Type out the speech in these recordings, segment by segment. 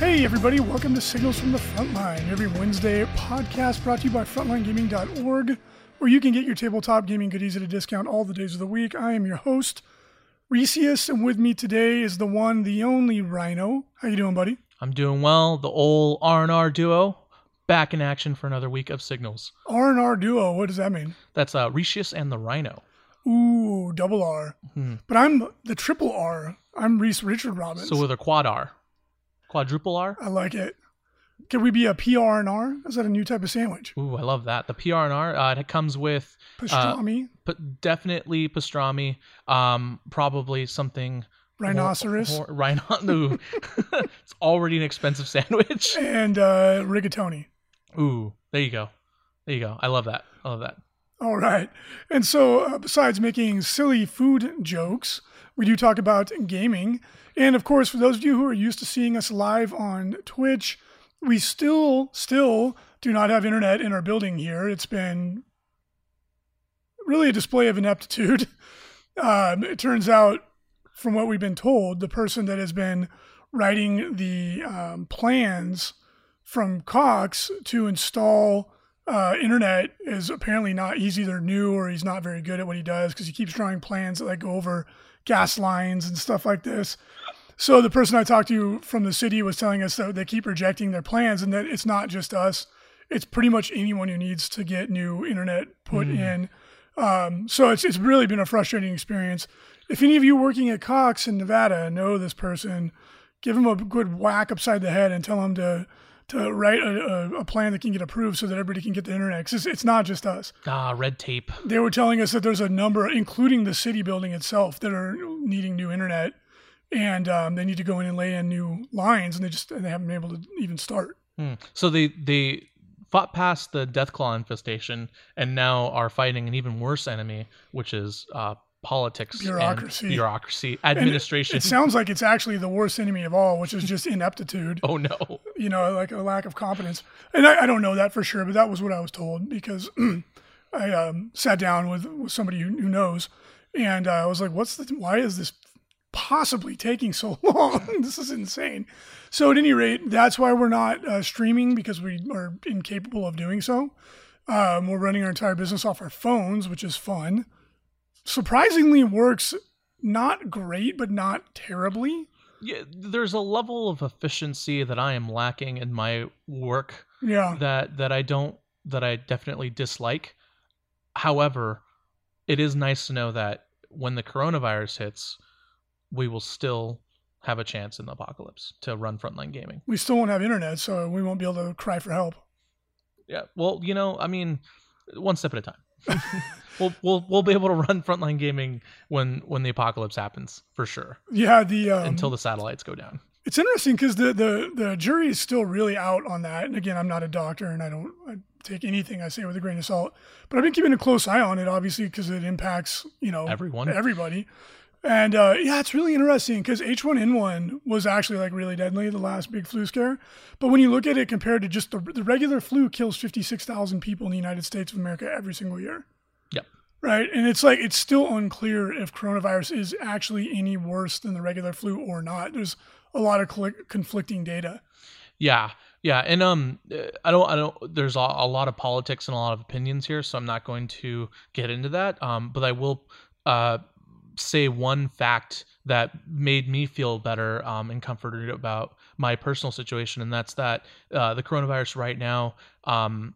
Hey, everybody, welcome to Signals from the Frontline, every Wednesday podcast brought to you by FrontlineGaming.org, where you can get your tabletop gaming goodies at a discount all the days of the week. I am your host, Reecius, and with me today is the one, the only Rhino. How you doing, buddy? I'm doing well. The old R&R duo back in action for another week of signals. R&R duo, what does that mean? That's uh, and the Rhino. Ooh, double R. Hmm. But I'm the triple R. I'm Reese Richard Robbins. So with a quad R, quadruple R. I like it. Can we be a PR and R? Is that a new type of sandwich? Ooh, I love that. The PR and R. Uh, it comes with Pastrami, but definitely pastrami. Um, probably something rhinoceros, rhino. It's already an expensive sandwich. and uh, rigatoni. Ooh, there you go. There you go. I love that. I love that. All right. And so, uh, besides making silly food jokes, we do talk about gaming. And of course, for those of you who are used to seeing us live on Twitch, we still, still do not have internet in our building here. It's been really a display of ineptitude. Um, it turns out, from what we've been told, the person that has been writing the um, plans from Cox to install uh, internet is apparently not. He's either new or he's not very good at what he does because he keeps drawing plans that like go over gas lines and stuff like this. So the person I talked to from the city was telling us that they keep rejecting their plans and that it's not just us. It's pretty much anyone who needs to get new internet put in. Um, so it's it's really been a frustrating experience. If any of you working at Cox in Nevada know this person, give him a good whack upside the head and tell him to to write a, a, plan that can get approved so that everybody can get the internet. 'Cause it's, it's not just us. Ah, red tape. They were telling us that there's a number, including the city building itself, that are needing new internet, and um, they need to go in and lay in new lines, and they just they haven't been able to even start. Hmm. So they they fought past the Deathclaw infestation and now are fighting an even worse enemy, which is uh, politics, Bureaucracy. bureaucracy, administration. It sounds like it's actually the worst enemy of all, which is just ineptitude. oh no! you know, like a lack of competence. And I, I don't know that for sure, but that was what I was told because I um, sat down with, with somebody who, who knows, and uh, I was like, "What's the? Why is this possibly taking so long? this is insane." So at any rate, that's why we're not uh, streaming because we are incapable of doing so. Um, we're running our entire business off our phones, which is fun. Surprisingly, works not great, but not terribly. Yeah, there's a level of efficiency that I am lacking in my work Yeah. that that I don't that I definitely dislike. However, it is nice to know that when the coronavirus hits, we will still have a chance in the apocalypse to run frontline gaming. we still won't have internet, so we won't be able to cry for help. Yeah. Well, you know, I mean, one step at a time. we'll we'll we'll be able to run frontline gaming when when the apocalypse happens for sure. Yeah, the um, until the satellites go down. it's interesting because the, the the jury is still really out on that. And again, I'm not a doctor, and I don't I take anything I say with a grain of salt. But I've been keeping a close eye on it, obviously, because it impacts you know Everyone. everybody. And uh, yeah, it's really interesting because H1N1 was actually like really deadly, the last big flu scare. But when you look at it compared to just the, the regular flu, kills 56,000 people in the United States of America every single year. Yep. Right. And it's like, it's still unclear if coronavirus is actually any worse than the regular flu or not. There's a lot of cl- conflicting data. Yeah. Yeah, and um, uh, I don't, I don't. There's a, a lot of politics and a lot of opinions here, so I'm not going to get into that. Um, but I will, uh, say one fact that made me feel better um, and comforted about my personal situation, and that's that uh, the coronavirus right now um,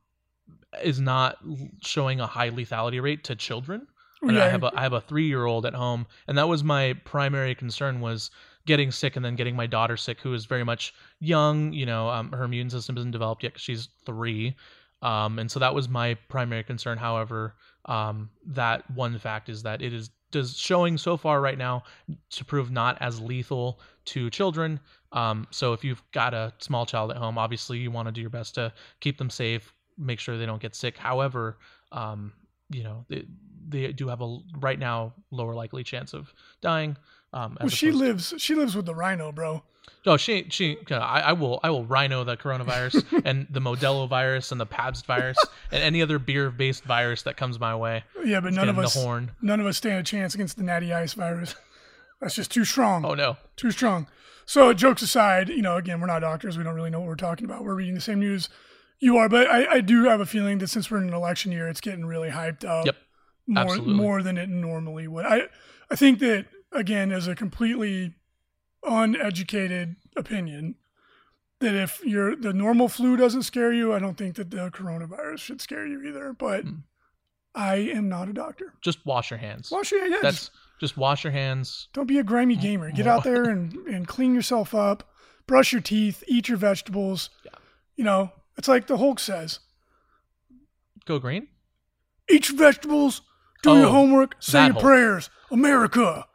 is not showing a high lethality rate to children. And I have a I have a three year old at home, and that was my primary concern was getting sick and then getting my daughter sick, who is very much young. You know, um, her immune system isn't developed yet she's three, um, and so that was my primary concern. However, um, that one fact is that it is does showing so far right now to prove not as lethal to children. Um, so if you've got a small child at home, obviously you want to do your best to keep them safe, make sure they don't get sick. However, um, you know they, they do have a right now lower likely chance of dying. Um, Well, she lives, she lives with the rhino, bro. No, she she. I, I will I will rhino the coronavirus and the Modelo virus and the Pabst virus and any other beer based virus that comes my way. Yeah, but none of us, horn. none of us stand a chance against the natty ice virus. That's just too strong. Oh no. Too strong. So jokes aside, you know, again, we're not doctors. We don't really know what we're talking about. We're reading the same news you are, but I, I do have a feeling that since we're in an election year, it's getting really hyped up. Yep. More Absolutely. more than it normally would. I I think that again, as a completely uneducated opinion, that if you're the normal flu doesn't scare you, I don't think that the coronavirus should scare you either. But Hmm. I am not a doctor. Just wash your hands. Wash your yeah, That's just just wash your hands. don't be a grimy gamer. Get out there and, and clean yourself up, brush your teeth, eat your vegetables. Yeah. You know, it's like the Hulk says Go green. eat your vegetables, do your Oh, homework, say your Hulk. prayers. America.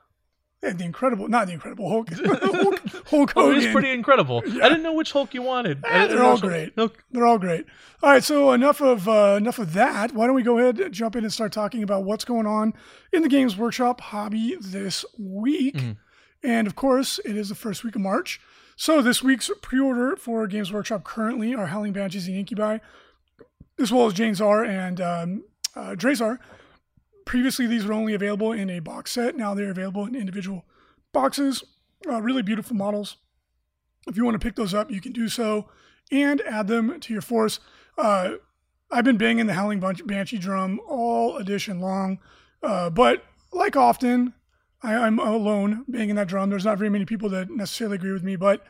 And the incredible, not the incredible Hulk, Hulk, Hulk Oh, it Hogan. is pretty incredible. I didn't know which Hulk you wanted. Eh, they're all great. No, They're all great. All right, so enough of uh, enough of that. Why don't we go ahead and jump in and start talking about what's going on in the Games Workshop hobby this week? Mhm. And of course, it is the first week of March. So this week's pre-order for Games Workshop currently are Howling Banshees and Incubi, as well as Jain Zar and um, uh, Drazhar. Previously, these were only available in a box set. Now they're available in individual boxes. Uh, really beautiful models. If you want to pick those up, you can do so and add them to your force. Uh, I've been banging the Howling Ban- Banshee drum all edition long, uh, but like often, I, I'm alone banging that drum. There's not very many people that necessarily agree with me, but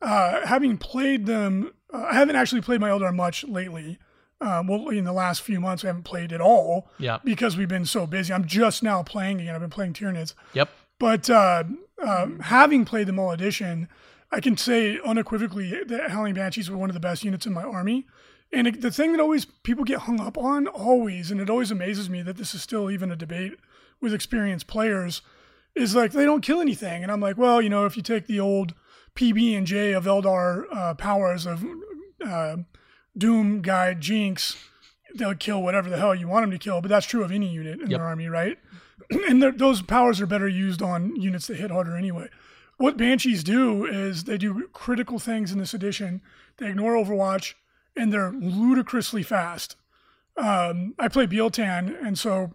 uh, having played them, uh, I haven't actually played my Eldar much lately. Um, well, in the last few months, I haven't played at all yeah. because we've been so busy. I'm just now playing again. I've been playing Tyranids. Yep. But uh, um, having played them all edition, I can say unequivocally that Howling Banshees were one of the best units in my army. And it, the thing that always people get hung up on, always, and it always amazes me that this is still even a debate with experienced players, is like they don't kill anything. And I'm like, well, you know, if you take the old PB and J of Eldar uh, powers of uh, Doom, guy Jinx, they'll kill whatever the hell you want them to kill. But that's true of any unit in Yep. their army, right? and those powers are better used on units that hit harder anyway. What Banshees do is they do critical things in this edition. They ignore Overwatch, and they're ludicrously fast. Um, I play Biel-Tan, and so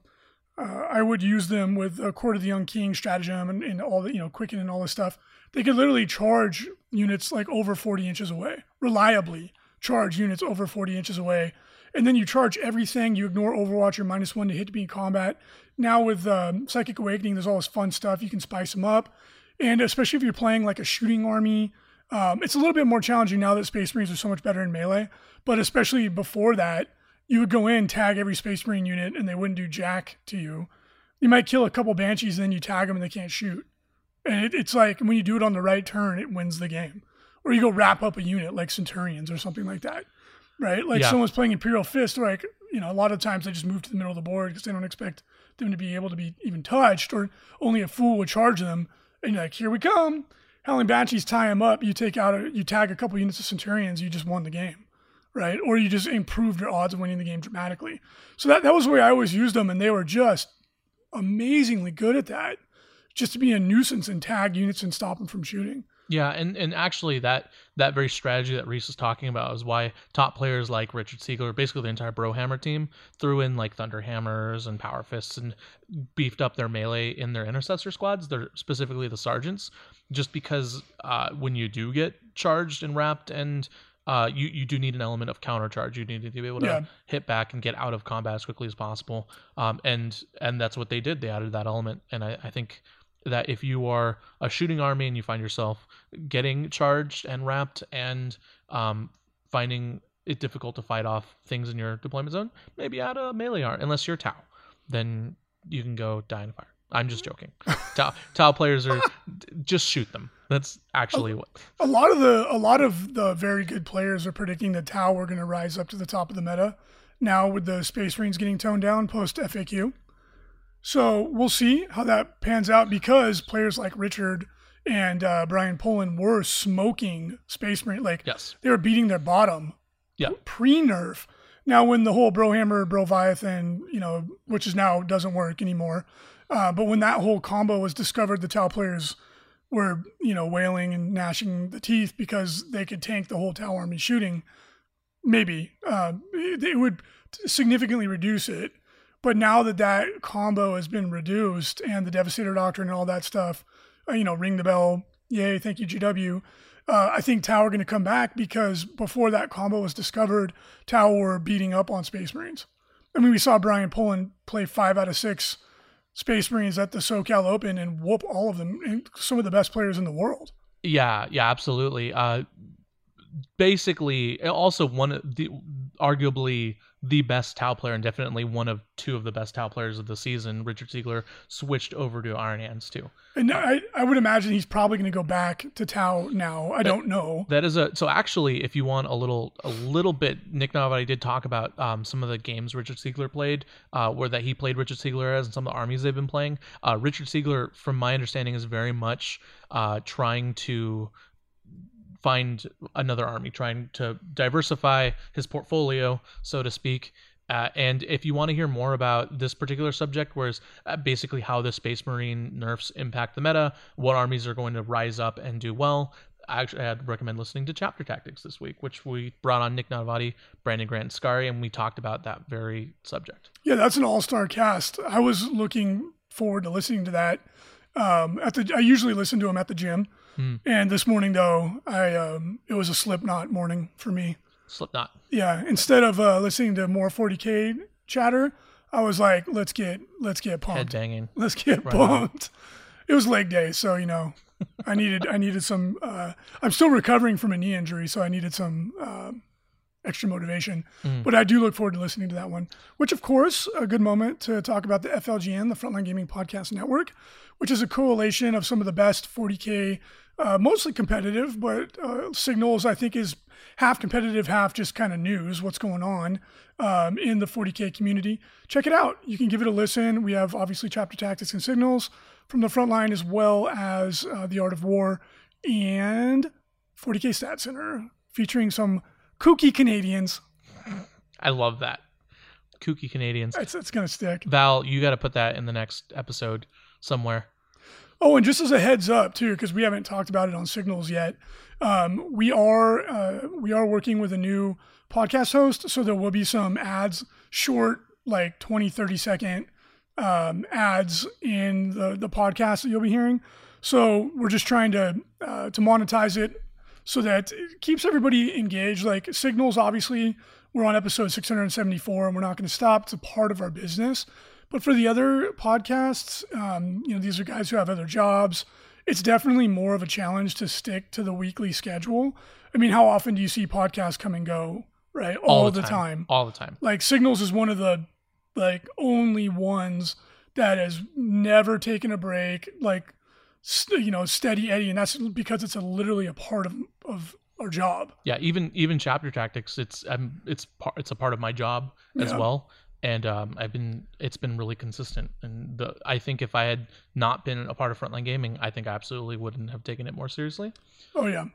uh, I would use them with a Court of the Young King stratagem and, and all the you know Quicken and all this stuff. They could literally charge units like over 40 inches away, reliably charge units over 40 inches away, and then you charge everything. You ignore Overwatch or minus one to hit to be in combat. Now with um, Psychic Awakening, there's all this fun stuff. You can spice them up, and especially if you're playing like a shooting army, um, it's a little bit more challenging now that Space Marines are so much better in melee. But especially before that, you would go in, tag every Space Marine unit, and they wouldn't do jack to you. You might kill a couple Banshees, and then you tag them, and they can't shoot. And it, it's like when you do it on the right turn, it wins the game. Or you go wrap up a unit like Centurions or something like that, right? Like Yeah. someone's playing Imperial Fist, like you know, a lot of times they just move to the middle of the board because they don't expect them to be able to be even touched, or only a fool would charge them. And you're like, here we come. Howling Banshees tie them up. You take out, a, you tag a couple units of Centurions, you just won the game, right? Or you just improved your odds of winning the game dramatically. So that that was the way I always used them, and they were just amazingly good at that. Just to be a nuisance and tag units and stop them from shooting. Yeah, and, and actually that that very strategy that Reese is talking about is why top players like Richard Siegler, basically the entire Brohammer team, threw in like Thunder Hammers and Power Fists and beefed up their melee in their intercessor squads. They're specifically the sergeants, just because uh, when you do get charged and wrapped and uh, you, you do need an element of counter charge. You need to be able to Yeah. hit back and get out of combat as quickly as possible. Um, and and that's what they did. They added that element, and I, I think that if you are a shooting army and you find yourself getting charged and wrapped and um, finding it difficult to fight off things in your deployment zone, maybe add a melee art. Unless you're Tau, then you can go die in a fire. I'm just joking. Tau, Tau players are just shoot them. That's actually what. A lot of the a lot of the very good players are predicting that Tau are going to rise up to the top of the meta now with the Space Marines getting toned down post FAQ. So we'll see how that pans out because players like Richard and uh, Brian Pullen were smoking Space Marine like Yes. they were beating their bottom Yeah. pre nerf. Now, when the whole Brohammer, Broviathan, you know, which is now doesn't work anymore, uh, but when that whole combo was discovered, the Tau players were, you know, wailing and gnashing the teeth because they could tank the whole Tau army shooting. Maybe uh, it, it would significantly reduce it. But now that that combo has been reduced and the Devastator Doctrine and all that stuff, uh, you know, ring the bell. Yay, thank you, GW. Uh, I think Tau are going to come back because before that combo was discovered, Tau were beating up on Space Marines. I mean, we saw Brian Pullen play five out of six Space Marines at the SoCal Open and whoop all of them, some of the best players in the world. Yeah, yeah, absolutely. Uh, basically, also one of the arguably the best Tau player and definitely one of two of the best Tau players of the season, Richard Siegler, switched over to Iron Hands too. And I, I would imagine he's probably going to go back to Tau now. I don't know. That is a so actually, if you want a little a little bit, Nick Nanavati did talk about um, some of the games Richard Siegler played, uh, where that he played Richard Siegler as and some of the armies they've been playing. Uh, Richard Siegler, from my understanding, is very much uh, trying to find another army, trying to diversify his portfolio, so to speak. Uh, and if you want to hear more about this particular subject, whereas uh, basically how the Space Marine nerfs impact the meta, what armies are going to rise up and do well, I actually I'd recommend listening to Chapter Tactics this week, which we brought on Nick Nanavati, Brandon Grant, Scary, and we talked about that very subject. Yeah, that's an all-star cast. I was looking forward to listening to that. Um, at the I usually listen to him at the gym. Hmm. And this morning, though, I um, it was a Slipknot morning for me. Slipknot. Yeah, instead of uh, listening to more 40k chatter, I was like, let's get let's get pumped. banging. Let's get Right on. pumped. It was leg day, so you know, I needed I needed some. Uh, I'm still recovering from a knee injury, so I needed some um extra motivation. Mm. But I do look forward to listening to that one. Which, of course, a good moment to talk about the FLGN, the Frontline Gaming Podcast Network, which is a coalition of some of the best 40k, uh, mostly competitive, but uh, signals I think is half competitive, half just kind of news, what's going on um, in the 40k community. Check it out. You can give it a listen. We have obviously chapter tactics and signals from the Frontline, as well as uh, the art of war and 40k Stat Center, featuring some kooky Canadians. I love that. Kooky Canadians. It's, it's going to stick. Val, you got to put that in the next episode somewhere. Oh, and just as a heads up too, because we haven't talked about it on Signals yet, um, we are uh, we are working with a new podcast host, so there will be some ads, short like 20, 30 second um, ads in the the podcast that you'll be hearing. So we're just trying to uh, to monetize it so that it keeps everybody engaged. Like Signals, obviously, we're on episode 674, and we're not going to stop. It's a part of our business. But for the other podcasts, um, you know, these are guys who have other jobs. It's definitely more of a challenge to stick to the weekly schedule. I mean, how often do you see podcasts come and go, right? All, the, time. All the time. Like Signals is one of the like only ones that has never taken a break, like you know, steady Eddie, and that's because it's a, literally a part of of our job. Yeah, even even chapter tactics, it's um, it's part it's a part of my job as Yeah. well, and um, I've been it's been really consistent. And the I think if I had not been a part of Frontline Gaming, I think I absolutely wouldn't have taken it more seriously. Oh yeah,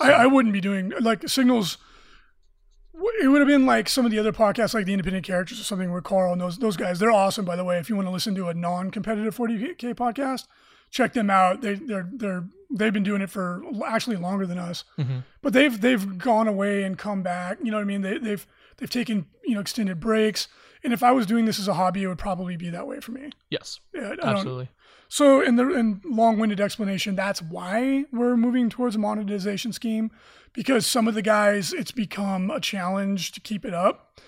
I, I wouldn't be doing like signals. It would have been like some of the other podcasts, like the Independent Characters or something, where Carl and those those guys. They're awesome, by the way. If you want to listen to a non-competitive 40k podcast, check them out. They they're they're they've been doing it for actually longer than us, Mhm. but they've they've gone away and come back. You know what I mean? They, they've they've taken you know extended breaks. And if I was doing this as a hobby, it would probably be that way for me. Yes, Yeah, absolutely. so, in the in long-winded explanation, that's why we're moving towards a monetization scheme, because some of the guys, it's become a challenge to keep it up,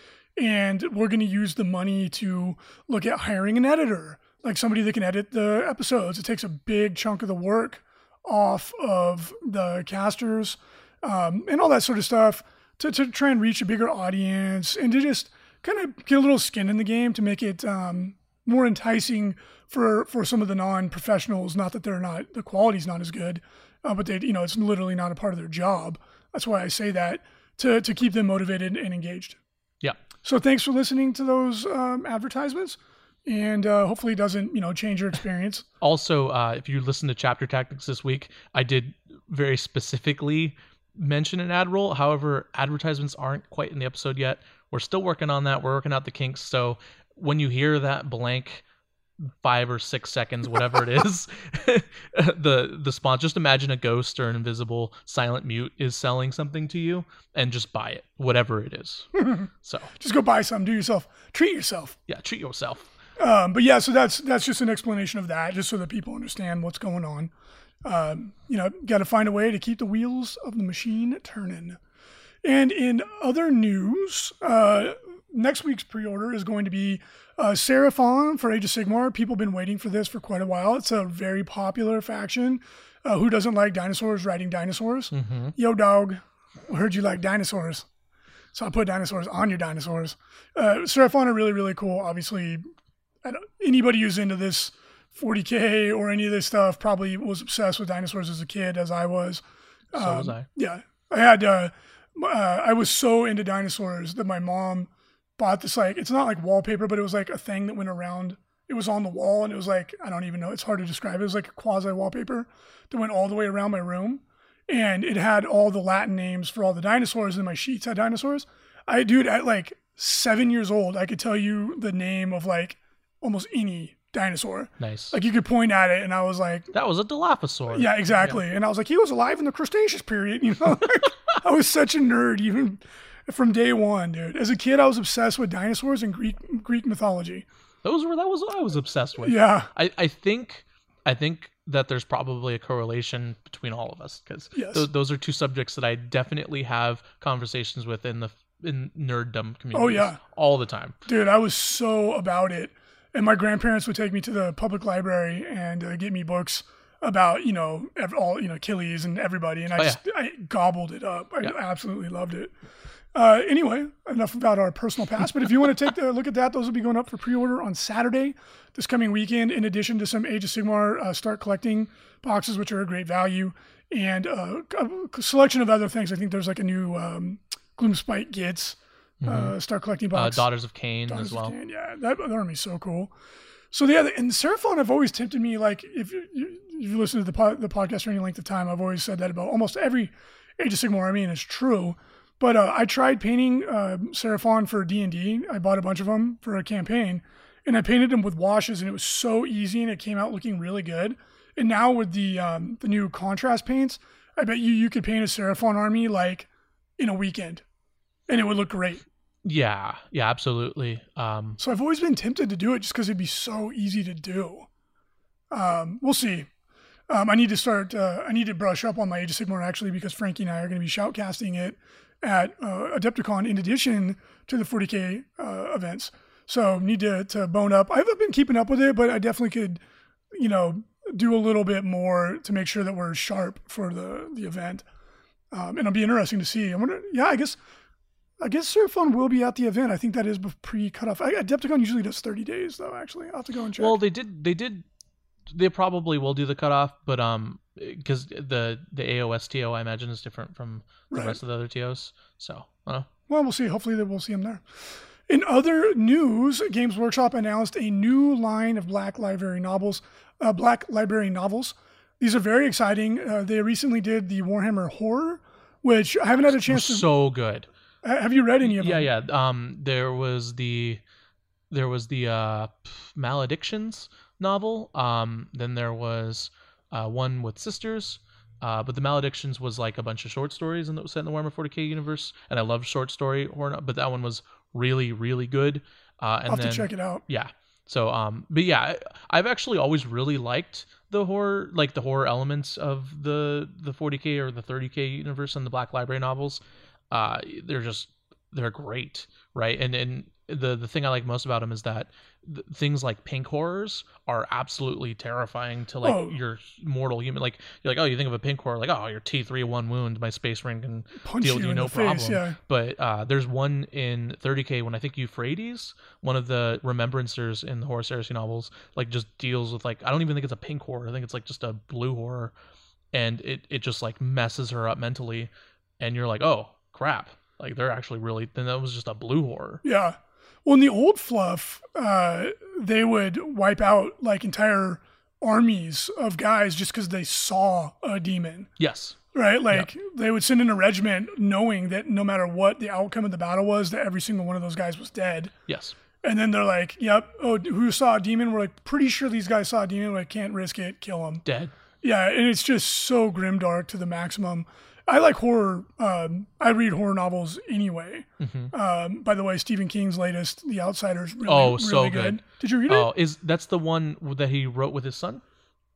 and we're going to use the money to look at hiring an editor, like somebody that can edit the episodes. It takes a big chunk of the work off of the casters um, and all that sort of stuff to, to try and reach a bigger audience and to just kind of get a little skin in the game to make it um, more enticing for for some of the non-professionals. Not that they're not the quality's not as good, uh, but they you know it's literally not a part of their job. That's why I say that to to keep them motivated and engaged. Yeah. So thanks for listening to those um, advertisements, and uh, hopefully it doesn't you know change your experience. Also, uh, if you listen to chapter tactics this week, I did very specifically mention an ad roll. However, advertisements aren't quite in the episode yet. We're still working on that. We're working out the kinks. So when you hear that blank five or six seconds, whatever it is, the the sponsor, just imagine a ghost or an invisible silent mute is selling something to you, and just buy it, whatever it is. so Just go buy some, do yourself, treat yourself. yeah, treat yourself. Um, but yeah, so that's that's just an explanation of that, just so that people understand what's going on. um, you know, got to find a way to keep the wheels of the machine turning. And in other news, uh, next week's pre-order is going to be uh, Seraphon for Age of Sigmar. People have been waiting for this for quite a while. It's a very popular faction. Uh, who doesn't like dinosaurs riding dinosaurs? Mm-hmm. Yo, dog, heard you like dinosaurs. So I put dinosaurs on your dinosaurs. Uh, Seraphon are really, really cool. Obviously, anybody who's into this 40K or any of this stuff probably was obsessed with dinosaurs as a kid, as I was. So Um, was I. Yeah. I had, uh, uh, I was so into dinosaurs that my mom bought this, like, it's not like wallpaper, but it was like a thing that went around. It was on the wall and it was like, I don't even know. It's hard to describe. It was like a quasi wallpaper that went all the way around my room. And it had all the Latin names for all the dinosaurs, and my sheets had dinosaurs. I, dude, at like seven years old, I could tell you the name of like almost any dinosaur. Nice. Like you could point at it, and I was like, that was a Dilophosaur. yeah, exactly. And I was like, he was alive in the Cretaceous period. You know, I was such a nerd even from day one, dude. As a kid, I was obsessed with dinosaurs and Greek Greek mythology. Those were that was what I was obsessed with. Yeah, I, I think I think that there's probably a correlation between all of us because Yes. those are two subjects that I definitely have conversations with in the in nerddom community. Oh, yeah. all the time. dude, I was so about it. And my grandparents would take me to the public library and uh, get me books about you know all you know Achilles and everybody, and I Oh, yeah. just I gobbled it up. I Yeah. absolutely loved it. Uh, anyway, enough about our personal past. But if you want to take a look at that, those will be going up for pre-order on Saturday this coming weekend. In addition to some Age of Sigmar uh, start collecting boxes, which are a great value, and uh, a selection of other things. I think there's like a new um, Gloomspite Gits uh, start collecting Mm-hmm. Uh. Daughters of Khaine Daughters as of well. Khaine, Yeah, that, that army's so cool. So yeah, and Seraphon have always tempted me. Like if you, you if you listen to the po- the podcast for any length of time, I've always said that about almost every Age of Sigmar army, and it's true. But uh, I tried painting uh, Seraphon for D and D. I bought a bunch of them for a campaign, and I painted them with washes, and it was so easy, and it came out looking really good. And now with the um, the new contrast paints, I bet you you could paint a Seraphon army like in a weekend, and it would look great. Yeah, yeah, absolutely. Um, So I've always been tempted to do it just because it'd be so easy to do. Um, we'll see. Um, I need to start. Uh, I need to brush up on my Age of Sigmar actually because Frankie and I are going to be shoutcasting it at uh, Adepticon in addition to the 40k uh, events. So need to to bone up. I haven't been keeping up with it, but I definitely could, you know, do a little bit more to make sure that we're sharp for the the event. Um, and it'll be interesting to see. I wonder. Yeah, I guess I guess Seraphon will be at the event. I think that is pre cutoff. I, Adepticon usually does 30 days, though, actually. I'll have to go and check. well, they did. They did. They probably will do the cutoff, but um, because the the AOSTO I imagine is different from the Right. rest of the other TOs. So I well, we'll see. Hopefully, that we'll see them there. In other news, Games Workshop announced a new line of Black Library novels. Uh, Black Library novels. These are very exciting. Uh, they recently did the Warhammer Horror, which I haven't had a chance to. so good. Ha- have you read any of Yeah, them? yeah. Um, there was the there was the uh, Maledictions novel. Um, then there was uh, one with sisters. Uh, but the Maledictions was like a bunch of short stories and that was set in the Warhammer 40k universe. And I love short story horror, but that one was really, really good. Uh, and I'll have then to check it out. yeah. So um, but yeah, I, I've actually always really liked the horror, like the horror elements of the the 40k or the 30k universe and the Black Library novels. Uh, they're just they're great, right? And and the the thing I like most about them is that th- things like pink horrors are absolutely terrifying to like Oh. your mortal human. Like you're like, oh, you think of a pink horror, like oh, your T3 one wound, my space ring can Punch deal you with you no the face. problem. Yeah. But uh, there's one in 30k when I think Euphrati, one of the remembrancers in the Horus Heresy novels, like just deals with like I don't even think it's a pink horror. I think it's like just a blue horror, and it it just like messes her up mentally, and you're like, oh crap, like they're actually really. Then that was just a blue horror. Yeah. Well, in the old fluff, uh, they would wipe out like entire armies of guys just because they saw a demon, Yes. right? Like they would send in a regiment knowing that no matter what the outcome of the battle was, that every single one of those guys was dead. Yes. And then they're like, "Yep, oh, who saw a demon?" We're like, "Pretty sure these guys saw a demon. We're like, can't risk it. Kill them." Dead. Yeah, and it's just so grimdark to the maximum. I like horror. Um, I read horror novels anyway. hmm Um, by the way, Stephen King's latest, The Outsiders, really, Oh, really so good. good. Did you read it? Oh, is that's the one that he wrote with his son?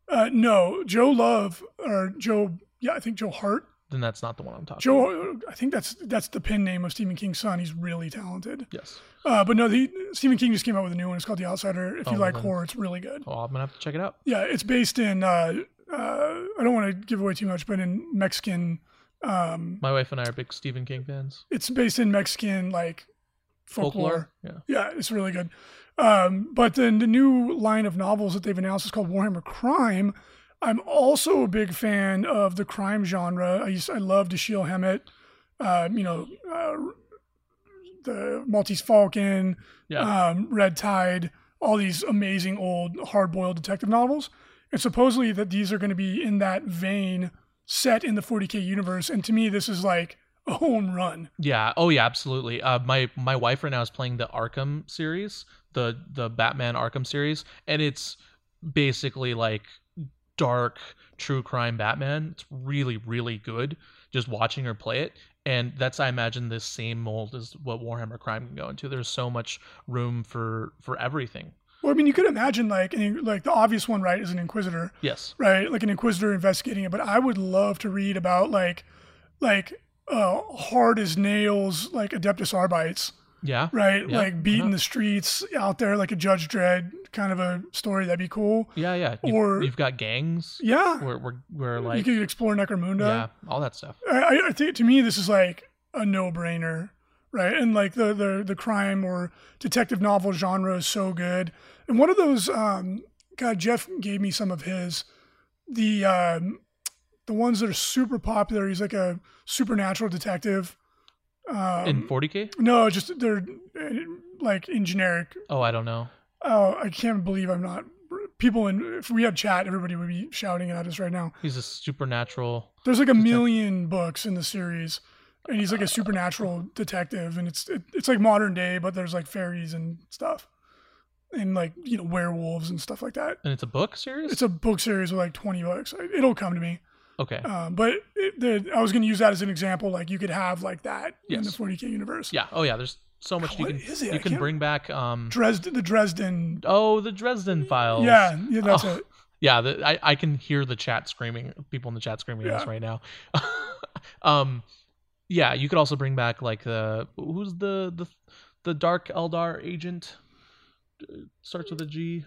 Uh, no, Joe Love or Joe. Yeah, I think Joe Hart. Then that's not the one I'm talking. about. Joe, I think that's that's the pen name of Stephen King's son. He's really talented. Yes. Uh, but no, the, Stephen King just came out with a new one. It's called The Outsider. If you Oh, like then- horror, it's really good. Well, I'm gonna have to check it out. Yeah, it's based in. Uh, uh, I don't want to give away too much, but in Mexican. Um, My wife and I are big Stephen King fans. it's based in Mexican like folklore. Yeah. Yeah, it's really good. Um, but then the new line of novels that they've announced is called Warhammer Crime. I'm also a big fan of the crime genre. I used I love Dashiell Hammett. Um, you know, uh, the Maltese Falcon, Yeah. um, Red Tide, all these amazing old hard-boiled detective novels. And supposedly that these are going to be in that vein, set in the 40k universe. And to me, this is like a home run. Yeah. Oh yeah, absolutely. Uh, my my wife right now is playing the Arkham series, the the Batman Arkham series, and it's basically like dark true crime Batman. It's really really good. Just watching her play it, and that's I imagine this same mold is what Warhammer Crime can go into. There's so much room for for everything. Well, I mean, you could imagine like an, like the obvious one, right, is an inquisitor, Yes. right? Like an inquisitor investigating it. But I would love to read about like like uh, hard as nails, like Adeptus Arbites, Yeah. right? Yeah, like beating not? the streets out there, like a Judge Dredd kind of a story. That'd be cool. Yeah. Yeah. You, Or- you've got gangs. Yeah, Where we're where where you like could explore Necromunda. yeah, all that stuff. I, I- I think to me this is like a no-brainer, right? And like the the the crime or detective novel genre is so good. And one of those, um, God, Jeff gave me some of his, the um, the ones that are super popular. He's like a supernatural detective. Um, In 40k? no, just they're uh, like in generic. Oh, I don't know. Oh, I can't believe I'm not. People in if we had chat, everybody would be shouting at us right now. He's a supernatural. There's like a million books in the series, and he's like a supernatural detective, and it's it, it's like modern day, but there's like fairies and stuff, and like you know werewolves and stuff like that. And it's a book series? It's a book series with like 20 books. It'll come to me, okay. um, but it, the, I was going to use that as an example. Like you could have like that in the 40k universe. Yeah. Oh yeah, there's so much What you can is it? I you can bring back um Dresden, the Dresden. oh, the Dresden files. Yeah, yeah, that's Oh, it. Yeah, the, I I can hear the chat screaming, people in the chat screaming at us right now. um yeah, you could also bring back like the who's the the the Dark Eldar agent Uh, starts with a G.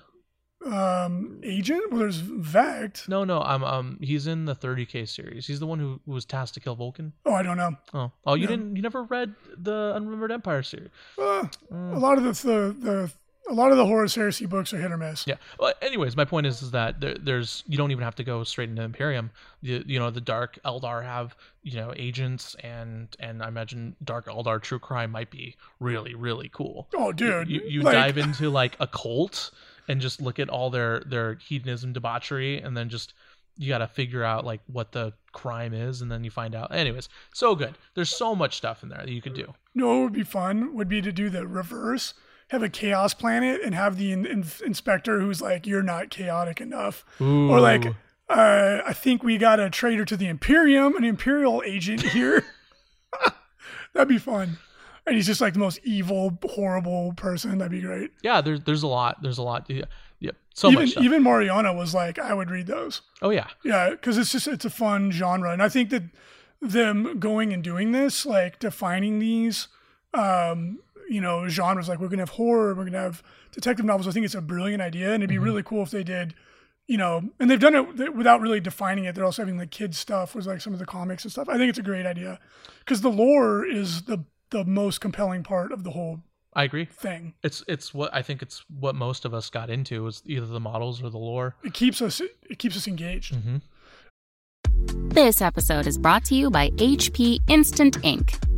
Um, agent. Well, there's Vect. No, no, um um he's in the 30K series. He's the one who, who was tasked to kill Vulcan. Oh, I don't know. Oh. Oh, you No. didn't you never read the Unremembered Empire series. Uh, Mm. a lot of the, the the a lot of the Horus Heresy books are hit or miss. Yeah. Well, anyways, my point is is that there, there's you don't even have to go straight into Imperium. You, you know, the Dark Eldar have you know agents and and I imagine Dark Eldar True Crime might be really really cool. Oh, dude. You, you like, dive into like a cult and just look at all their their hedonism debauchery and then just you got to figure out like what the crime is and then you find out anyways so good there's so much stuff in there that you could do No, it would be fun would be to do the reverse. Have a chaos planet and have the in, in, inspector who's like, "You're not chaotic enough," or like, uh, "I think we got a traitor to the Imperium, an Imperial agent here." That'd be fun. And he's just like the most evil, horrible person. That'd be great. yeah there's there's a lot there's a lot yeah, yeah so even much stuff. even Mariana was like, I would read those. oh yeah Yeah, because it's just it's a fun genre, and I think that them going and doing this, like defining these, um, you know, genres, like we're gonna have horror, we're gonna have detective novels. I think it's a brilliant idea, and it'd be Mhm. really cool if they did, you know, and they've done it without really defining it. They're also having like kids stuff, was like some of the comics and stuff. I think it's a great idea because the lore is the the most compelling part of the whole I agree thing. it's it's what I think it's what most of us got into is either the models or the lore It keeps us it keeps us engaged. mm-hmm. This episode is brought to you by HP Instant Ink.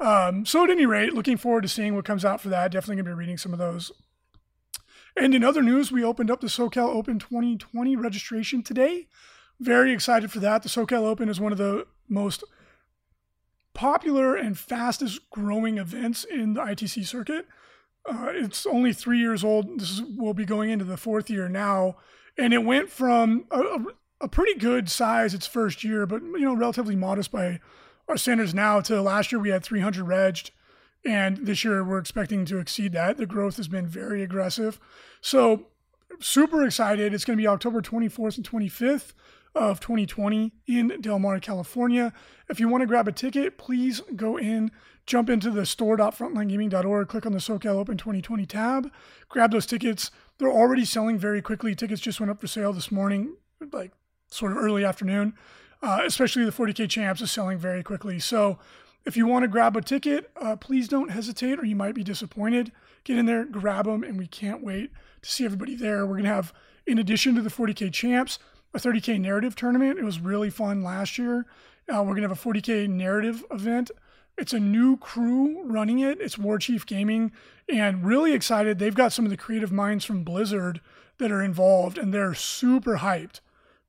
Um, so at any rate, looking forward to seeing what comes out for that. Definitely gonna be reading some of those. And in other news, we opened up the SoCal Open 2020 registration today. very excited for that. The SoCal Open is one of the most popular and fastest growing events in the ITC circuit. Uh, it's only three years old. This is, will be going into the fourth year now, and it went from a, a, a pretty good size its first year, but you know relatively modest by our standards now. To last year we had 300 regged, and this year we're expecting to exceed that. The growth has been very aggressive, so super excited. It's going to be October 24th and 25th of 2020 in Del Mar, California. If you want to grab a ticket, please go in, jump into the store.frontlinegaming.org, click on the SoCal Open 2020 tab, grab those tickets. They're already selling very quickly. Tickets just went up for sale this morning, like sort of early afternoon. Uh, especially the 40K Champs is selling very quickly. So if you want to grab a ticket, uh, please don't hesitate or you might be disappointed. Get in there, grab them, and we can't wait to see everybody there. We're going to have, in addition to the 40K Champs, a 30K narrative tournament. It was really fun last year. Uh, we're going to have a 40K narrative event. It's a new crew running it. It's War Chief Gaming, and really excited. They've got some of the creative minds from Blizzard that are involved, and they're super hyped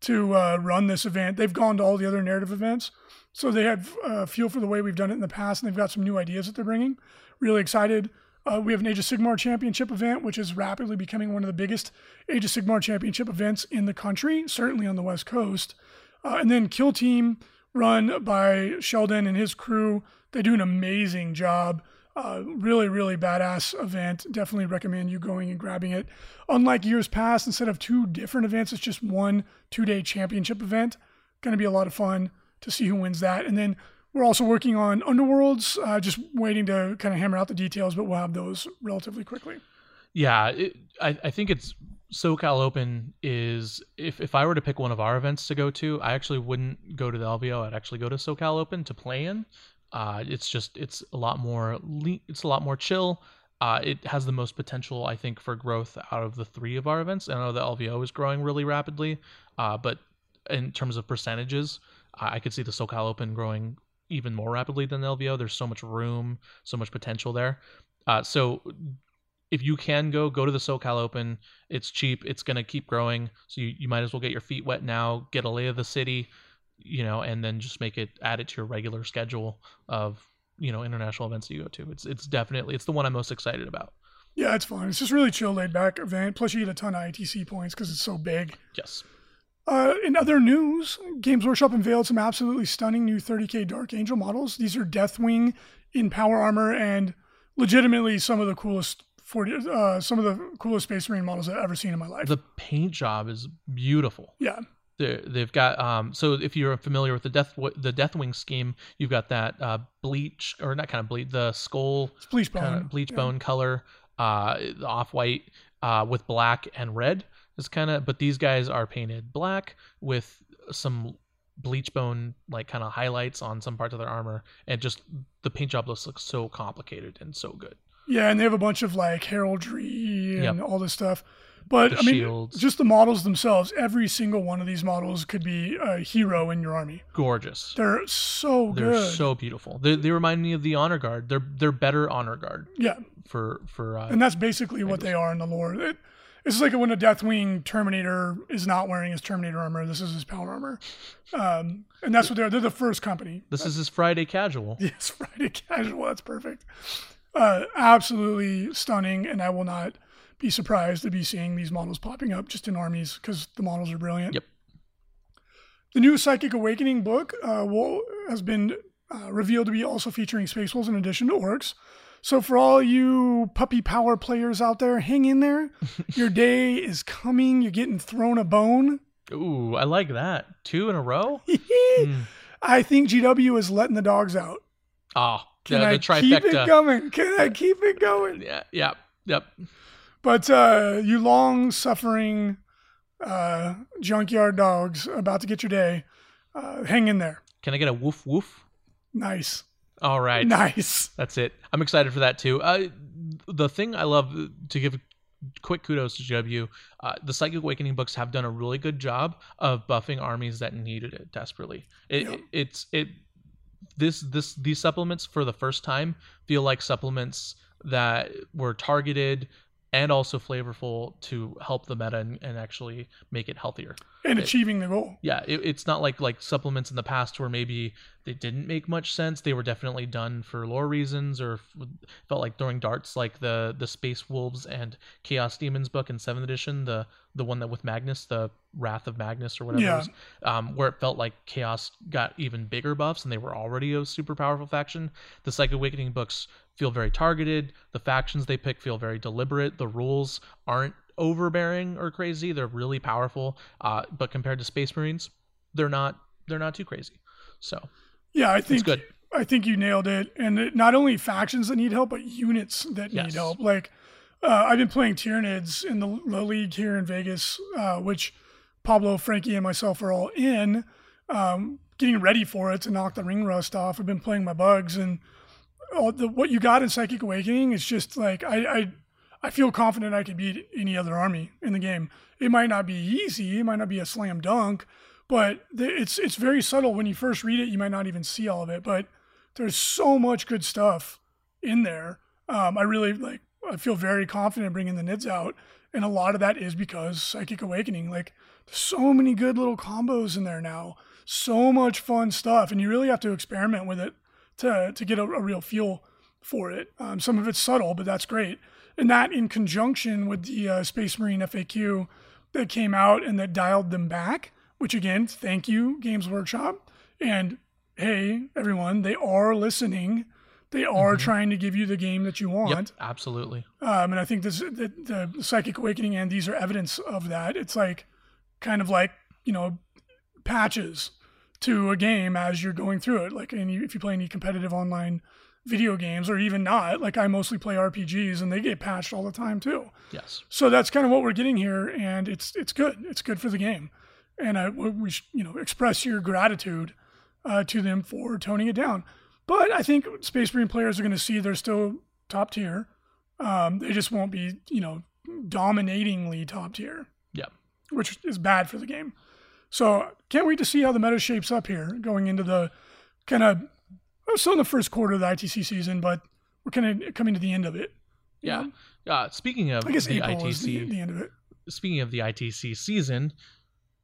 to uh, run this event. They've gone to all the other narrative events, so they have uh, feel for the way we've done it in the past, and they've got some new ideas that they're bringing. Really excited. Uh, we have an Age of Sigmar Championship event, which is rapidly becoming one of the biggest Age of Sigmar Championship events in the country, certainly on the West Coast. Uh, and then Kill Team, run by Sheldon and his crew. They do an amazing job. Uh, really, really badass event. Definitely recommend you going and grabbing it. Unlike years past, instead of two different events, it's just one two day championship event. Going to be a lot of fun to see who wins that. And then we're also working on Underworlds, uh, just waiting to kind of hammer out the details, but we'll have those relatively quickly. Yeah, it, I, I think it's SoCal Open is if, if I were to pick one of our events to go to, I actually wouldn't go to the LVO. I'd actually go to SoCal Open to play in. Uh, it's just it's a lot more le- it's a lot more chill. Uh, it has the most potential, I think, for growth out of the three of our events. I know the LVO is growing really rapidly, uh, but in terms of percentages, I could see the SoCal Open growing even more rapidly than the LVO. There's so much room, so much potential there. Uh, so if you can go, go to the SoCal Open. It's cheap. It's gonna keep growing. So you, you might as well get your feet wet now. Get a lay of the city, you know, and then just make it add it to your regular schedule of you know international events that you go to. It's it's definitely it's the one I'm most excited about. Yeah, it's fun. It's just really chill, laid back event. Plus, you get a ton of ITC points because it's so big. Yes. Uh, in other news, Games Workshop unveiled some absolutely stunning new 30k Dark Angel models. These are Deathwing in power armor and legitimately some of the coolest 40, uh, some of the coolest Space Marine models I've ever seen in my life. The paint job is beautiful. Yeah. They've got um so if you're familiar with the death the deathwing scheme you've got that uh bleach or not kind of bleach the skull it's bleach bone kind of bleach yeah. bone color uh off white uh with black and red it's kind of, but these guys are painted black with some bleach bone like kind of highlights on some parts of their armor, and just the paint job looks, looks so complicated and so good. Yeah, and they have a bunch of like heraldry and yep. all this stuff. But I mean, shields. just the models themselves. Every single one of these models could be a hero in your army. Gorgeous. They're so They're good. so beautiful. They, they remind me of the honor guard. They're they're better honor guard. Yeah. For for. Uh, and that's basically what they are in the lore. It, is like when a Deathwing Terminator is not wearing his Terminator armor. This is his power armor, um, and that's what they're. They're the first company. This is his Friday casual. Yes, Friday casual. That's perfect. Uh, absolutely stunning, and I will not be surprised to be seeing these models popping up just in armies because the models are brilliant. Yep. The new Psychic Awakening book uh, will, has been uh, revealed to be also featuring Space Wolves in addition to orcs. So for all you puppy power players out there, hang in there. Your day is coming. You're getting thrown a bone. Ooh, I like that. Two in a row. mm. I think GW is letting the dogs out. Oh, Can the, I trifecta. keep it going? Can I keep it going? Yeah, yeah, yep. But uh, you long suffering uh, junkyard dogs about to get your day, uh, hang in there. Can I get a woof woof? Nice. All right. Nice. That's it. I'm excited for that too. Uh, the thing I love to give quick kudos to GW, uh, the Psychic Awakening books have done a really good job of buffing armies that needed it desperately. It, it, it's it this this these supplements for the first time feel like supplements that were targeted and also flavorful to help the meta and, and actually make it healthier. and It- achieving the goal. yeah it, it's not like like supplements in the past where maybe they didn't make much sense they were definitely done for lore reasons or f- felt like throwing darts like the the space wolves and chaos demons book in 7th edition the the one that with magnus the wrath of magnus or whatever it Yeah. was, um, where it felt like chaos got even bigger buffs and they were already a super powerful faction the psychic awakening books feel very targeted the factions they pick feel very deliberate the rules aren't overbearing or crazy they're really powerful uh, but compared to space marines they're not they're not too crazy so Yeah, I think good. I think you nailed it. And it, not only factions that need help, but units that need help. Like uh, I've been playing Tyranids in the, the league here in Vegas, uh, which Pablo, Frankie, and myself are all in, um, getting ready for it to knock the ring rust off. I've been playing my bugs, and the, what you got in Psychic Awakening is just like I, I I feel confident I could beat any other army in the game. It might not be easy, it might not be a slam dunk, but it's it's very subtle. When you first read it, you might not even see all of it, but there's so much good stuff in there. Um, I really like. I feel very confident bringing the nids out, and a lot of that is because Psychic Awakening. Like, so many good little combos in there now. So much fun stuff, and you really have to experiment with it to to get a, a real feel for it. Um, some of it's subtle, but that's great. And that, in conjunction with the uh, Space Marine FAQ that came out and that dialed them back, which again, thank you, Games Workshop. And hey, everyone, they are listening. They are trying to give you the game that you want. yep absolutely Um, and I think this the, the Psychic Awakening and these are evidence of that. It's like kind of like you know patches to a game as you're going through it. Like any if you play any competitive online video games or even not, like I mostly play RPGs and they get patched all the time too. yes So that's kind of what we're getting here, and it's it's good. It's good for the game, and I, we you know express your gratitude uh, to them for toning it down. But I think Space Marine players are going to see they're still top tier. Um, they just won't be you know dominatingly top tier, yeah which is bad for the game. So can't wait to see how the meta shapes up here going into the kind of we're still in the first quarter of the ITC season, but we're kind of coming to the end of it. yeah know? uh, speaking of I guess the April is the, the end of it. speaking of the ITC season,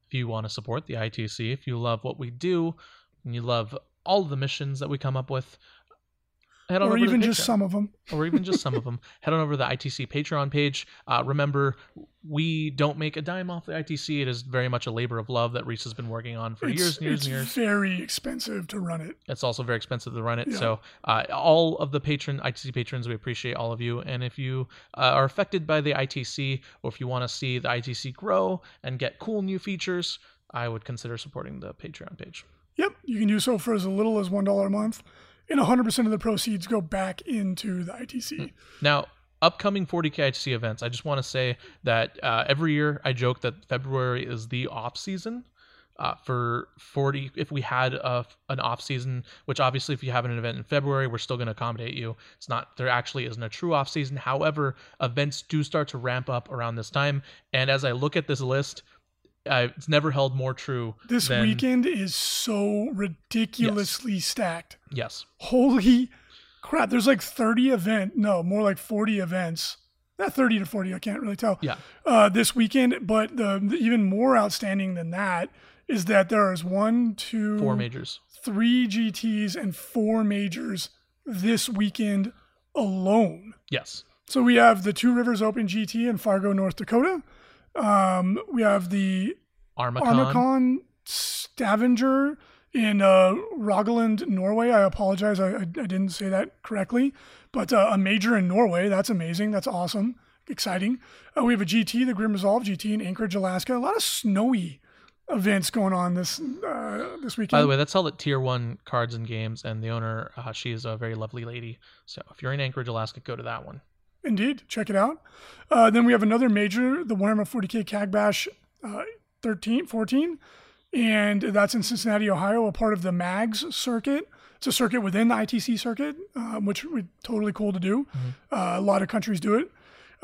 if you want to support the ITC, if you love what we do, and you love all of the missions that we come up with, head on or over even just some of them. or even just some of them, head on over to the ITC Patreon page. Uh, remember, we don't make a dime off the ITC. It is very much a labor of love that Reese has been working on for it's, years and years it's and years. It's very expensive to run it. It's also very expensive to run it. Yeah. So, uh, all of the patron ITC patrons, we appreciate all of you. And if you uh, are affected by the ITC, or if you want to see the ITC grow and get cool new features, I would consider supporting the Patreon page. Yep, you can do so for as little as one dollar a month, and 100% of the proceeds go back into the ITC. Now, upcoming 40k ITC events, I just want to say that uh, every year I joke that February is the off season. Uh, for 40, if we had a, an off season, which obviously if you have an event in February, we're still going to accommodate you. It's not, there actually isn't a true off season. However, events do start to ramp up around this time. And as I look at this list, uh, it's never held more true. This than, weekend is so ridiculously stacked. Yes. Holy crap! There's like 30 event, no, more like 40 events. Not 30 to 40, I can't really tell. Yeah. Uh, this weekend, but the, the even more outstanding than that is that there is one, two, Four majors. three GTs and four majors this weekend alone. Yes. So we have the Two Rivers Open GT in Fargo, North Dakota. Um, we have the Armacon. Armacon Stavanger in uh, Rogaland, Norway. I apologize, I, I, didn't say that correctly. But uh, a major in Norway. That's amazing. That's awesome. Exciting. Uh, we have a GT, the Grim Resolve GT in Anchorage, Alaska. A lot of snowy events going on this uh, this weekend. By the way, that's all at Tier One Cards and Games, and the owner, uh, she is a very lovely lady. So if you're in Anchorage, Alaska, go to that one. Indeed, check it out. Uh, then we have another major, the Warhammer 40k Cag Bash uh, 13, 14, and that's in Cincinnati, Ohio, a part of the MAGS circuit. It's a circuit within the ITC circuit, um, which would totally cool to do. Uh, a lot of countries do it.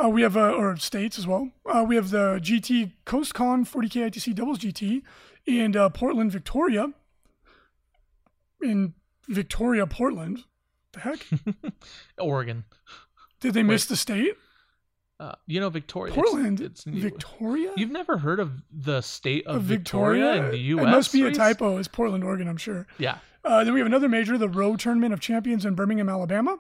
Uh, we have, uh, or states as well. Uh, we have the GT CoastCon 40k ITC Doubles GT in uh, Portland, Victoria. In Victoria, Portland. The heck? Oregon. Did they miss the state? Uh, you know, Victoria. Portland, It's, new. Victoria. You've never heard of the state of, Of Victoria, in the U.S. It must be a typo. It's Portland, Oregon, I'm sure. Yeah. Uh, then we have another major, the Row Tournament of Champions in Birmingham, Alabama,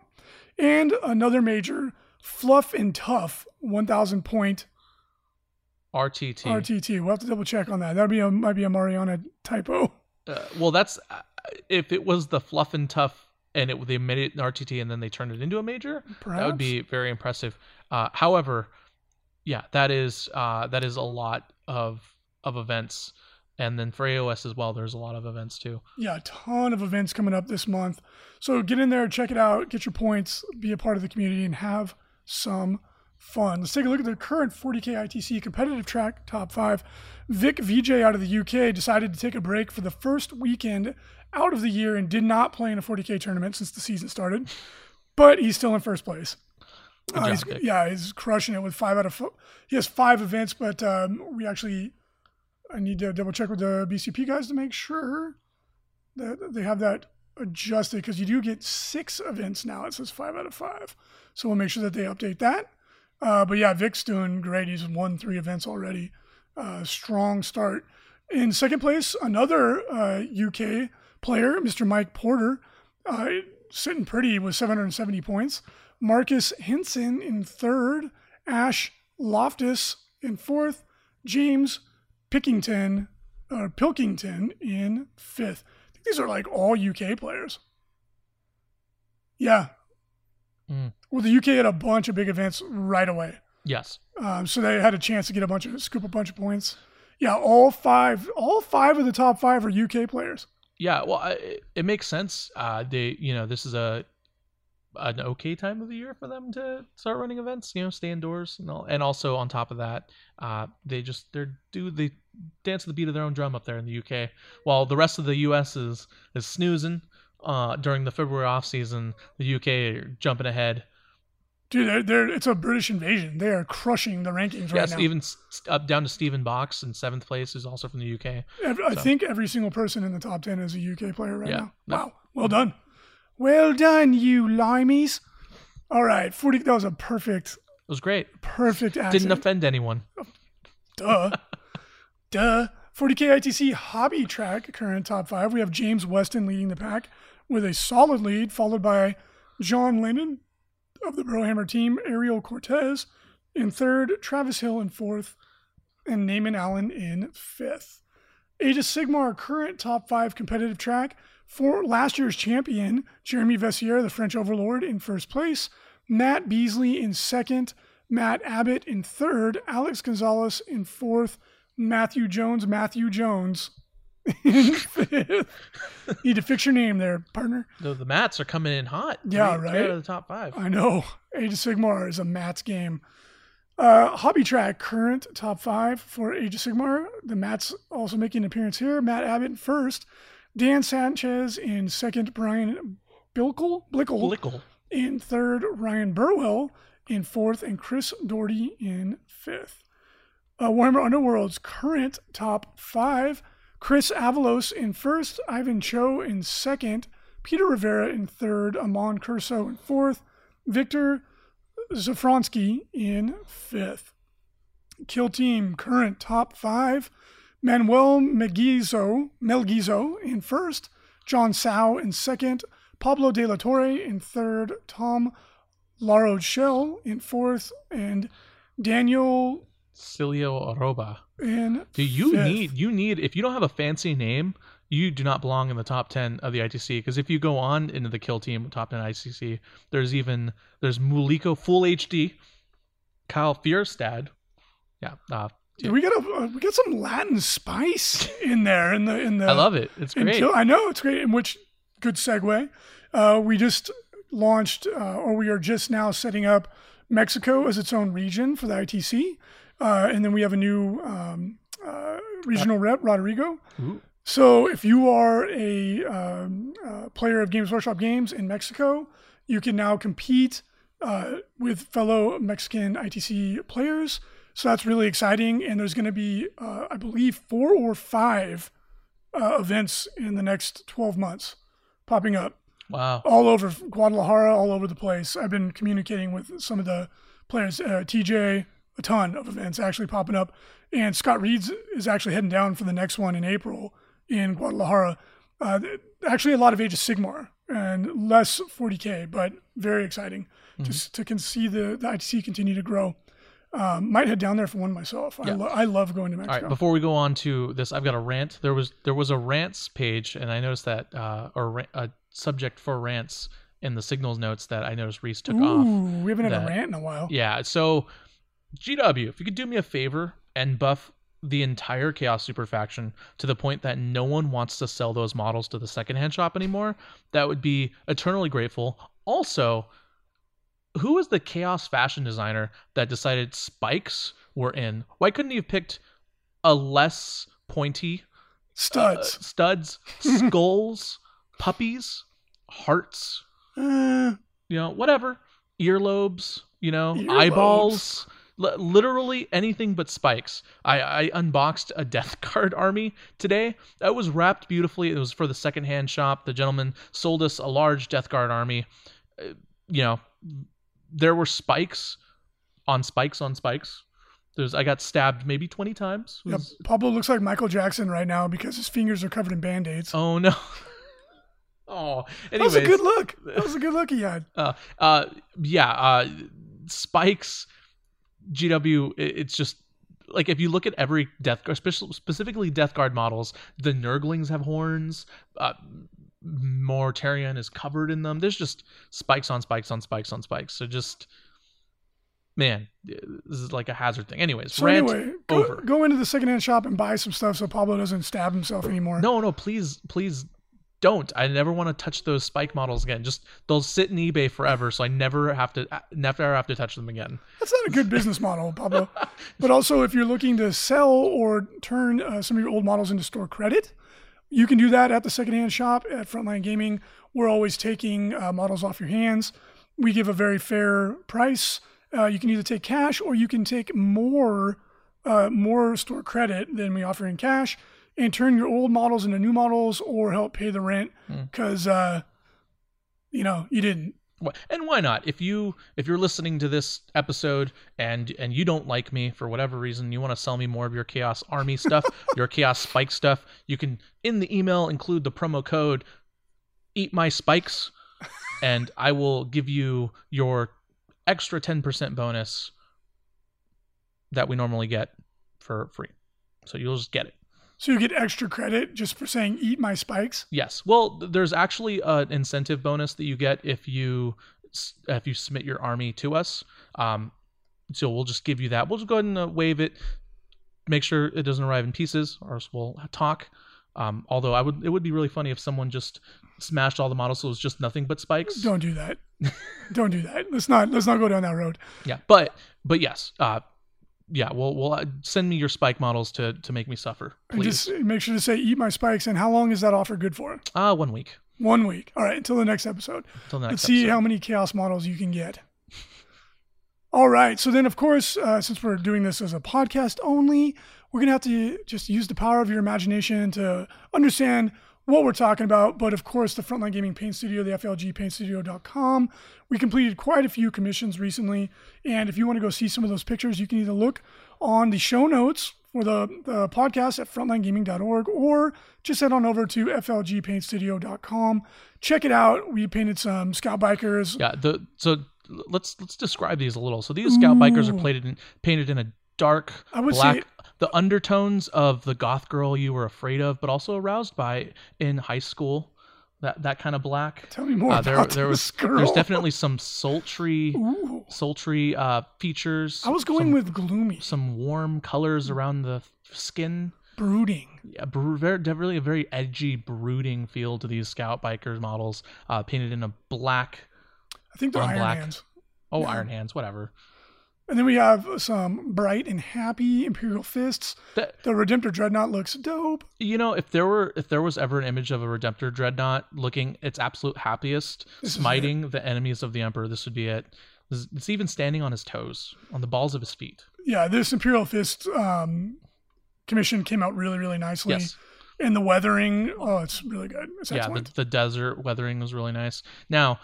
and another major, Fluff and Tough, 1,000 point RTT. RTT. We'll have to double check on that. That be a might be a Mariana typo. Uh, well, that's uh, if it was the fluff and tough, and it they made it an RTT, and then they turned it into a major. That would be very impressive. Uh, however, yeah, that is uh, that is a lot of of events, and then for AOS as well, there's a lot of events too. Yeah, a ton of events coming up this month. So get in there, check it out, get your points, be a part of the community, and have some fun. Let's take a look at the current 40K ITC competitive track top five. Vic VJ out of the UK decided to take a break for the first weekend out of the year and did not play in a 40K tournament since the season started, but he's still in first place. Uh, he's, yeah, he's crushing it with five out of four. He has five events, but um, we actually, I need to double check with the BCP guys to make sure that they have that adjusted because you do get six events now. It says five out of five. So we'll make sure that they update that. Uh, but yeah, Vic's doing great. He's won three events already. Uh, strong start. In second place, another uh, UK player, Mr. Mike Porter, uh, sitting pretty with 770 points. Marcus Hinson in third. Ash Loftus in fourth. James Pickington, or Pilkington in fifth. I think these are like all UK players. Yeah. Mm. Well, the UK had a bunch of big events right away. Yes. Um, so they had a chance to get a bunch of scoop a bunch of points. Yeah, all five, all five of the top five are UK players. Yeah. Well, I, it- makes sense. Uh, they, you know, this is a an okay time of the year for them to start running events. You know, stay indoors and all, and also on top of that, uh, they just they're do they dance to the beat of their own drum up there in the UK, while the rest of the US is is snoozing. Uh, during the February off season, the UK are jumping ahead. Dude, they're, they're, it's a British invasion. They are crushing the rankings right yes, now. even up down to Stephen Box in seventh place, who's also from the UK. Ev- I think every single person in the top 10 is a UK player right Yeah. now. No. Wow. Well done. Well done, you limeys. All right. 40, that was a perfect, It was great. perfect accent. Didn't offend anyone. Duh. Duh. 40K ITC hobby track, current top five. We have James Weston leading the pack with a solid lead, followed by John Lennon of the Brohammer team, Ariel Cortez in third, Travis Hill in fourth, and Naaman Allen in fifth. Age of Sigmar, current top five competitive track. For last year's champion, Jeremy Vessier, the French overlord, in first place. Matt Beasley in second. Matt Abbott in third. Alex Gonzalez in fourth. Matthew Jones, Matthew Jones. Need to fix your name there, partner. The, the mats are coming in hot. Yeah, three right? out of the top five. I know. Age of Sigmar is a Mats game. Uh, hobby track, current top five for Age of Sigmar. The Mats also making an appearance here. Matt Abbott in first. Dan Sanchez in second. Brian Bilkel, Blickel Blickle. in third. Ryan Burwell in fourth. And Chris Doherty in fifth. Uh, Warhammer Underworld's current top five. Chris Avalos in first. Ivan Cho in second. Peter Rivera in third. Amon Curso in fourth. Victor Zafronsky in fifth. Kill Team current top five. Manuel Melguizo in first. John Sao in second. Pablo De La Torre in third. Tom Larochelle in fourth. And Daniel Cilio Aroba. in Do you fifth. need you need if you don't have a fancy name, you do not belong in the top ten of the ITC. Because if you go on into the kill team top ten ITC, there's even there's Muliko Full HD, Kyle Fierstad. Yeah, uh, We got a uh, we got some Latin spice in there in the in the I love it. It's great. Kill- I know it's great. In which good segue. Uh, we just launched, uh, or we are just now setting up Mexico as its own region for the ITC, uh, and then we have a new um, uh, regional rep, Rodrigo. Ooh. So if you are a um, uh, player of Games Workshop games in Mexico, you can now compete uh, with fellow Mexican ITC players. So that's really exciting. And there's going to be, uh, I believe, four or five uh, events in the next 12 months popping up. Wow. all over Guadalajara, all over the place. I've been communicating with some of the players, uh, TJ, a ton of events actually popping up, and Scott Reeds is actually heading down for the next one in April in Guadalajara. Uh, actually, a lot of Age of Sigmar and less 40k, but very exciting to s to can see the, the ITC continue to grow. Um, might head down there for one myself. I, lo- I love going to Mexico. right, before we go on to this, I've got a rant. There was there was a rants page, and I noticed that uh, or a subject for rants in the signals notes that I noticed Reese took off. We haven't had a rant in a while. Yeah, so GW, if you could do me a favor and buff the entire Chaos Super faction to the point that no one wants to sell those models to the secondhand shop anymore, that would be eternally grateful. Also, who is the Chaos fashion designer that decided spikes were in? Why couldn't he have picked a less pointy uh, Studs. studs, skulls, puppies, hearts, Uh, you know, whatever, earlobes, you know, Earlobes. eyeballs, li- literally anything but spikes. I, I unboxed a Death Guard army today. That was wrapped beautifully. It was for the secondhand shop. The gentleman sold us a large Death Guard army. Uh, you know, there were spikes on spikes on spikes. There's I got stabbed maybe 20 times. Yeah, Pablo looks like Michael Jackson right now because his fingers are covered in band aids. Oh no. oh, that was a good look. That was a good look he had. uh, uh, yeah, uh, spikes, GW. It's just like if you look at every Death Guard, specifically Death Guard models, the Nurglings have horns. Uh, Mortarion is covered in them. There's just spikes on spikes on spikes on spikes. So just, man, this is like a hazard thing. Anyways, So rant anyway, go, over. go into the secondhand shop and buy some stuff so Pablo doesn't stab himself anymore. No, no, please, please don't. I never want to touch those spike models again. Just they'll sit in eBay forever, so I never have to never have to touch them again. That's not a good business model, Pablo. But also, if you're looking to sell or turn uh, some of your old models into store credit, you can do that at the secondhand shop at Frontline Gaming. We're always taking uh, models off your hands. We give a very fair price. Uh, you can either take cash or you can take more uh, more store credit than we offer in cash and turn your old models into new models or help pay the rent because uh, you know you didn't. And why not? If you if you're listening to this episode and and you don't like me for whatever reason, you want to sell me more of your Chaos Army stuff, your Chaos Spike stuff, you can in the email include the promo code Eat My Spikes, and I will give you your extra ten percent bonus that we normally get for free. So you'll just get it. So you get extra credit just for saying "eat my spikes." Yes. Well, there's actually an incentive bonus that you get if you if you submit your army to us. Um, so we'll just give you that. We'll just go ahead and uh, waive it. Make sure it doesn't arrive in pieces, or else we'll talk. Um, although I would, it would be really funny if someone just smashed all the models so it was just nothing but spikes. Don't do that. Don't do that. Let's not let's not go down that road. Yeah, but but yes, uh, yeah. We'll we'll uh, send me your spike models to to make me suffer, And please. just make sure to say "eat my spikes." And how long is that offer good for? Ah, one week One week. All right, until the next episode. until next. Let's see episode. how many chaos models you can get. All right. So then, of course, uh, since we're doing this as a podcast only, we're gonna have to just use the power of your imagination to understand what we're talking about. But of course, the Frontline Gaming Paint Studio, the FLGPaintStudio.com, we completed quite a few commissions recently. And if you want to go see some of those pictures, you can either look on the show notes for the, the podcast at frontlinegaming.org or just head on over to FLGPaintStudio.com. Check it out. We painted some scout bikers. Yeah, the so let's let's describe these a little. So these scout bikers are Ooh. painted in painted in a dark I would black say- the undertones of the goth girl you were afraid of, but also aroused by in high school. That that kind of black. Tell me more Uh, there about there was girl. there's definitely some sultry Ooh. sultry uh features. I was going some, with gloomy, some warm colors around the skin. brooding. Yeah, br- very, really a very edgy, brooding feel to these scout bikers models, uh, painted in a black. I think they're Iron black. Hands. Oh, Yeah. Iron Hands, whatever. And then we have some bright and happy Imperial Fists. That The Redemptor Dreadnought looks dope. you know, if there were if there was ever an image of a Redemptor dreadnought looking its absolute happiest, This smiting the enemies of the Emperor, this would be it. It's even standing on his toes, on the balls of his feet. Yeah, this Imperial Fist um, commission came out really, really nicely. Yes. and the weathering. Oh, it's really good. It's yeah, the, the desert weathering was really nice. Now,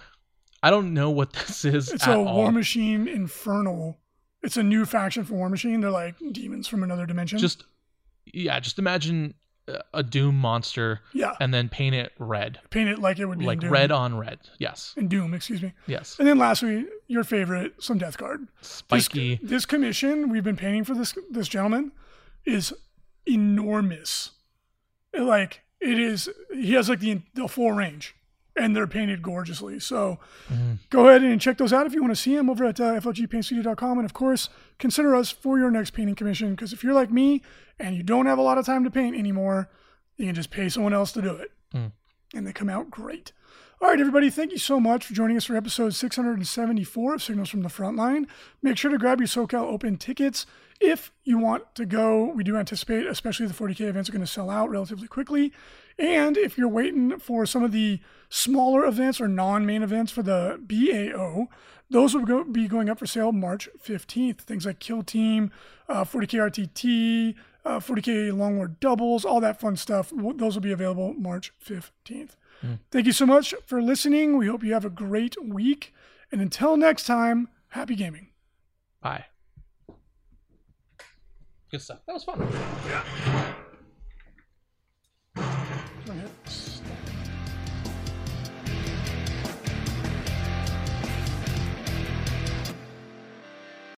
I don't know what this is. it's a all. War Machine Infernal. It's a new faction for War Machine. They're like demons from another dimension. Just yeah, just imagine a- a Doom monster yeah, and then paint it red, paint it like it would be like red on red. Yes, in Doom. Excuse me. yes, And then lastly, your favorite, some Death Guard. This, spiky. this commission we've been painting for this this gentleman is enormous. It, like it is, he has like the the full range, and they're painted gorgeously. So Mhm. go ahead and check those out if you want to see them over at uh, flgpaintstudio.com. And of course, consider us for your next painting commission because if you're like me and you don't have a lot of time to paint anymore, you can just pay someone else to do it, Mm. and they come out great. All right, everybody, thank you so much for joining us for episode 674 of Signals from the Frontline. Make sure to grab your SoCal Open tickets if you want to go. We do anticipate, especially the 40K events, are going to sell out relatively quickly. And if you're waiting for some of the smaller events or non main events for the BAO, those will go, be going up for sale March 15th. Things like Kill Team, uh, 40K RTT, uh, 40K Longward Doubles, all that fun stuff. Those will be available March 15th. Thank you so much for listening. We hope you have a great week. And until next time, happy gaming. Bye. Good stuff. That was fun. Go perhaps.